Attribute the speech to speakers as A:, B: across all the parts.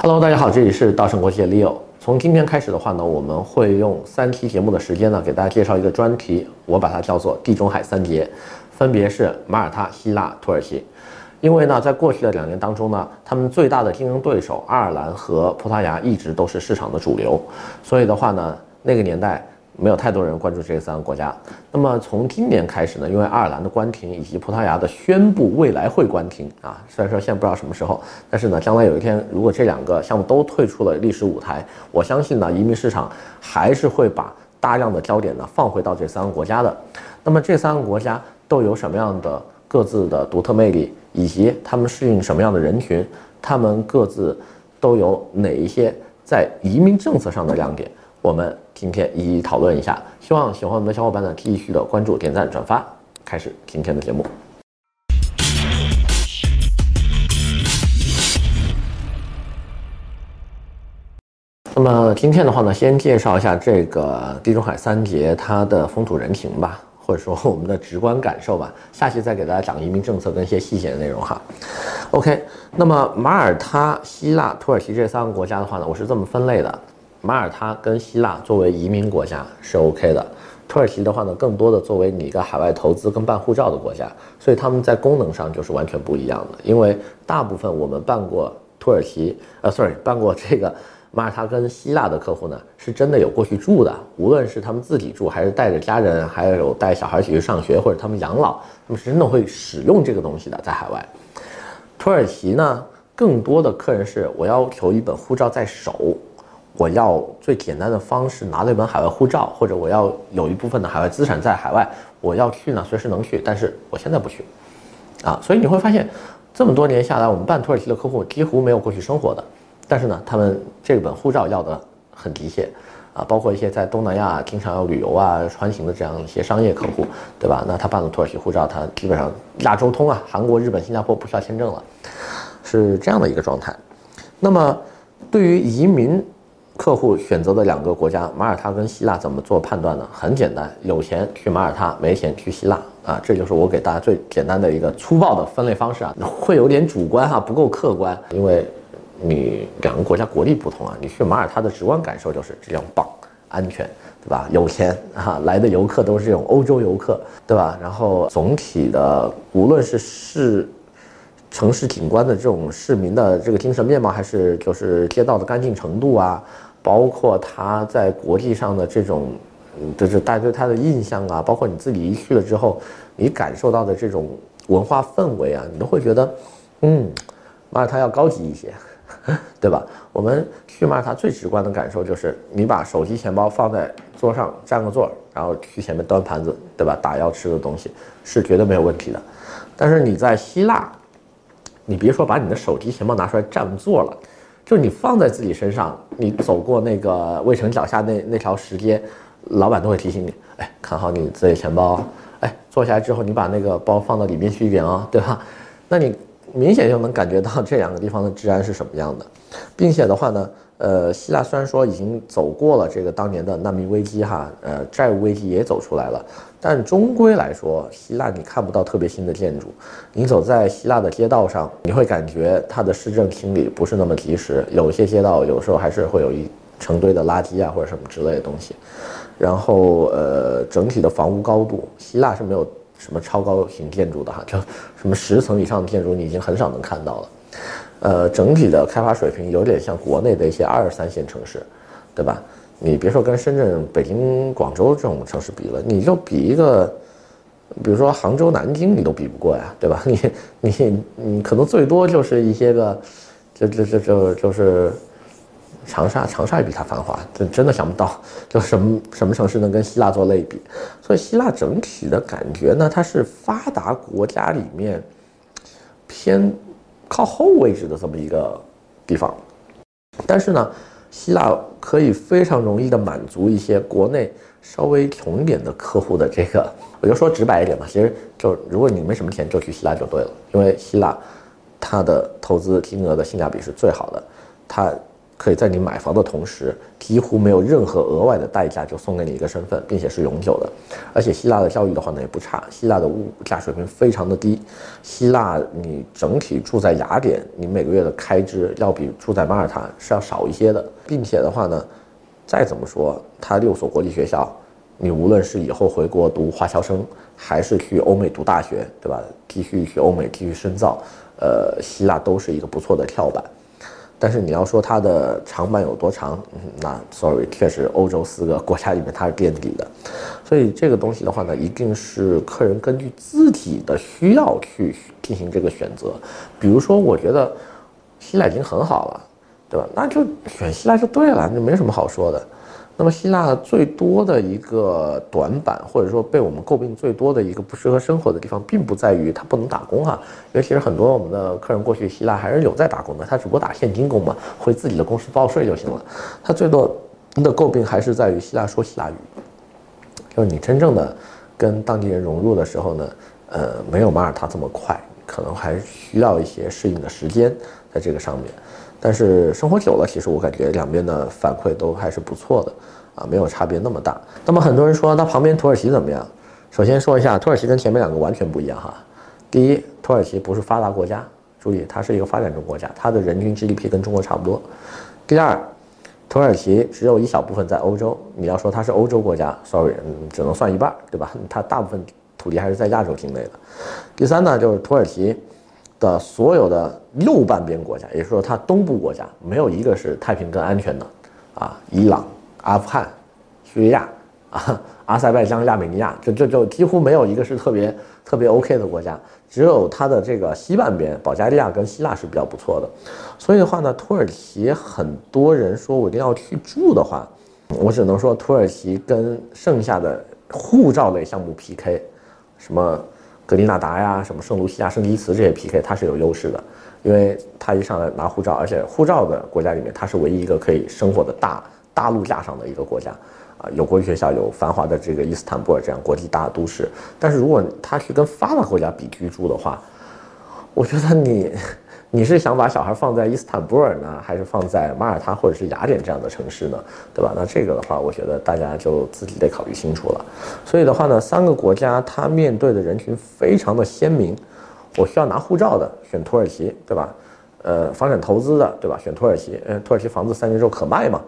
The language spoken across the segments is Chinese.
A: Hello，大家好，这里是稻盛国际的 Leo。从今天开始的话呢，我们会用三期节目的时间呢，给大家介绍一个专题，我把它叫做地中海三杰，分别是马耳他、希腊、土耳其。因为呢，在过去的两年当中呢，他们最大的竞争对手爱尔兰和葡萄牙一直都是市场的主流，所以的话呢，那个年代。没有太多人关注这三个国家。那么从今年开始呢，因为爱尔兰的关停以及葡萄牙的宣布未来会关停啊，虽然说现在不知道什么时候，但是呢，将来有一天如果这两个项目都退出了历史舞台，我相信呢，移民市场还是会把大量的焦点呢放回到这三个国家的。那么这三个国家都有什么样的各自的独特魅力，以及他们适应什么样的人群，他们各自都有哪一些在移民政策上的亮点？我们今天一一讨论一下，希望喜欢我们的小伙伴呢继续的关注、点赞、转发。开始今天的节目。那么今天的话呢，先介绍一下这个地中海三杰它的风土人情吧，或者说我们的直观感受吧。下期再给大家讲移民政策跟一些细节的内容哈。OK，那么马耳他、希腊、土耳其这三个国家的话呢，我是这么分类的。马耳他跟希腊作为移民国家是 OK 的，土耳其的话呢，更多的作为你一个海外投资跟办护照的国家，所以他们在功能上就是完全不一样的。因为大部分我们办过土耳其，呃，sorry，办过这个马耳他跟希腊的客户呢，是真的有过去住的，无论是他们自己住，还是带着家人，还有带小孩一起去上学，或者他们养老，他们是真的会使用这个东西的，在海外。土耳其呢，更多的客人是我要求一本护照在手。我要最简单的方式拿了一本海外护照，或者我要有一部分的海外资产在海外，我要去呢，随时能去，但是我现在不去，啊，所以你会发现，这么多年下来，我们办土耳其的客户几乎没有过去生活的，但是呢，他们这本护照要的很急切，啊，包括一些在东南亚经常要旅游啊、穿行的这样一些商业客户，对吧？那他办了土耳其护照，他基本上亚洲通啊，韩国、日本、新加坡不需要签证了，是这样的一个状态。那么对于移民，客户选择的两个国家，马耳他跟希腊怎么做判断呢？很简单，有钱去马耳他，没钱去希腊啊，这就是我给大家最简单的一个粗暴的分类方式啊，会有点主观哈、不够客观，因为你两个国家国力不同啊。你去马耳他的直观感受就是这样棒，安全，对吧？有钱啊，来的游客都是这种欧洲游客，对吧？然后总体的，无论是市城市景观的这种市民的这个精神面貌，还是就是街道的干净程度啊。包括他在国际上的这种，就是大家对他的印象啊，包括你自己一去了之后，你感受到的这种文化氛围啊，你都会觉得，嗯，马耳他要高级一些，对吧？我们去马耳他最直观的感受就是，你把手机、钱包放在桌上，占个座，然后去前面端盘子，对吧？打要吃的东西是绝对没有问题的。但是你在希腊，你别说把你的手机、钱包拿出来占座了。就是你放在自己身上，你走过那个卫城脚下那那条石阶，老板都会提醒你，哎，看好你自己钱包，哎，坐下来之后你把那个包放到里面去一点哦，对吧？那你明显就能感觉到这两个地方的治安是什么样的，并且的话呢。呃，希腊虽然说已经走过了这个当年的难民危机哈，呃，债务危机也走出来了，但终归来说，希腊你看不到特别新的建筑。你走在希腊的街道上，你会感觉它的市政清理不是那么及时，有些街道有时候还是会有一成堆的垃圾啊或者什么之类的东西。然后呃，整体的房屋高度，希腊是没有什么超高型建筑的哈，就什么十层以上的建筑你已经很少能看到了。呃，整体的开发水平有点像国内的一些二三线城市，对吧？你别说跟深圳、北京、广州这种城市比了，你就比一个，比如说杭州、南京，你都比不过呀，对吧？你你你可能最多就是一些个，就就就就就是长沙，长沙也比它繁华，真真的想不到，就什么什么城市能跟希腊做类比？所以希腊整体的感觉呢，它是发达国家里面偏。靠后位置的这么一个地方，但是呢，希腊可以非常容易的满足一些国内稍微穷一点的客户的这个，我就说直白一点吧，其实就如果你没什么钱，就去希腊就对了，因为希腊它的投资金额的性价比是最好的，它可以在你买房的同时，几乎没有任何额外的代价就送给你一个身份，并且是永久的。而且希腊的教育的话呢也不差，希腊的物价水平非常的低。希腊你整体住在雅典，你每个月的开支要比住在马耳他是要少一些的，并且的话呢，再怎么说，它六所国际学校，你无论是以后回国读华侨生，还是去欧美读大学，对吧？继续去欧美继续深造，呃，希腊都是一个不错的跳板。但是你要说它的长板有多长，那 sorry，确实欧洲四个国家里面它是垫底的，所以这个东西的话呢，一定是客人根据自己的需要去进行这个选择。比如说，我觉得希腊已经很好了，对吧？那就选希腊就对了，就没什么好说的。那么希腊最多的一个短板，或者说被我们诟病最多的一个不适合生活的地方，并不在于它不能打工哈，因为其实很多我们的客人过去希腊还是有在打工的，他只不过打现金工嘛，回自己的公司报税就行了。他最多的诟病还是在于希腊说希腊语，就是你真正的跟当地人融入的时候呢，呃，没有马耳他这么快，可能还需要一些适应的时间在这个上面。但是生活久了，其实我感觉两边的反馈都还是不错的，啊，没有差别那么大。那么很多人说，那旁边土耳其怎么样？首先说一下，土耳其跟前面两个完全不一样哈。第一，土耳其不是发达国家，注意它是一个发展中国家，它的人均 GDP 跟中国差不多。第二，土耳其只有一小部分在欧洲，你要说它是欧洲国家，sorry，只能算一半，对吧？它大部分土地还是在亚洲境内的。第三呢，就是土耳其。的所有的右半边国家，也就是说，它东部国家没有一个是太平跟安全的，啊，伊朗、阿富汗、叙利亚啊、阿塞拜疆、亚美尼亚，就就就几乎没有一个是特别特别 OK 的国家，只有它的这个西半边，保加利亚跟希腊是比较不错的。所以的话呢，土耳其很多人说我一定要去住的话，我只能说土耳其跟剩下的护照类项目 PK，什么？格林纳达呀，什么圣卢西亚、圣基茨这些 PK，它是有优势的，因为他一上来拿护照，而且护照的国家里面，它是唯一一个可以生活的大大陆架上的一个国家，啊，有国际学校，有繁华的这个伊斯坦布尔这样国际大都市。但是如果他去跟发达国家比居住的话，我觉得你。你是想把小孩放在伊斯坦布尔呢，还是放在马耳他或者是雅典这样的城市呢？对吧？那这个的话，我觉得大家就自己得考虑清楚了。所以的话呢，三个国家它面对的人群非常的鲜明。我需要拿护照的，选土耳其，对吧？呃，房产投资的，对吧？选土耳其。嗯，土耳其房子三年之后可卖嘛？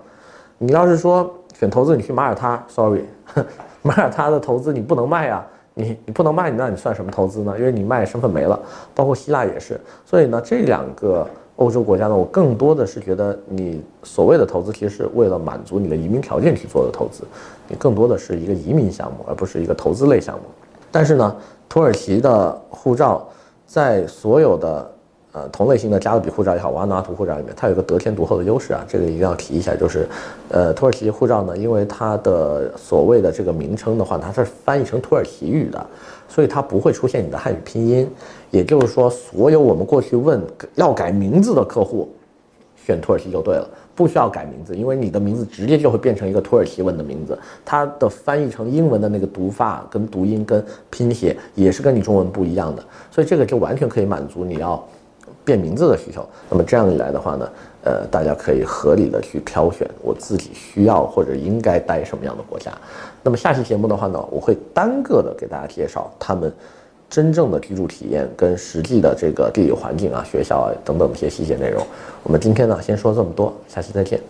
A: 你要是说选投资，你去马耳他，sorry，马耳他的投资你不能卖啊。你你不能卖，那你算什么投资呢？因为你卖身份没了，包括希腊也是。所以呢，这两个欧洲国家呢，我更多的是觉得你所谓的投资，其实是为了满足你的移民条件去做的投资，你更多的是一个移民项目，而不是一个投资类项目。但是呢，土耳其的护照在所有的。呃，同类型的加勒比护照也好，瓦努阿图护照里面，它有一个得天独厚的优势啊，这个一定要提一下，就是，呃，土耳其护照呢，因为它的所谓的这个名称的话，它是翻译成土耳其语的，所以它不会出现你的汉语拼音，也就是说，所有我们过去问要改名字的客户，选土耳其就对了，不需要改名字，因为你的名字直接就会变成一个土耳其文的名字，它的翻译成英文的那个读法跟读音跟拼写也是跟你中文不一样的，所以这个就完全可以满足你要。变名字的需求，那么这样一来的话呢，呃，大家可以合理的去挑选我自己需要或者应该待什么样的国家。那么下期节目的话呢，我会单个的给大家介绍他们真正的居住体验跟实际的这个地理环境啊、学校啊等等的一些细节内容。我们今天呢，先说这么多，下期再见。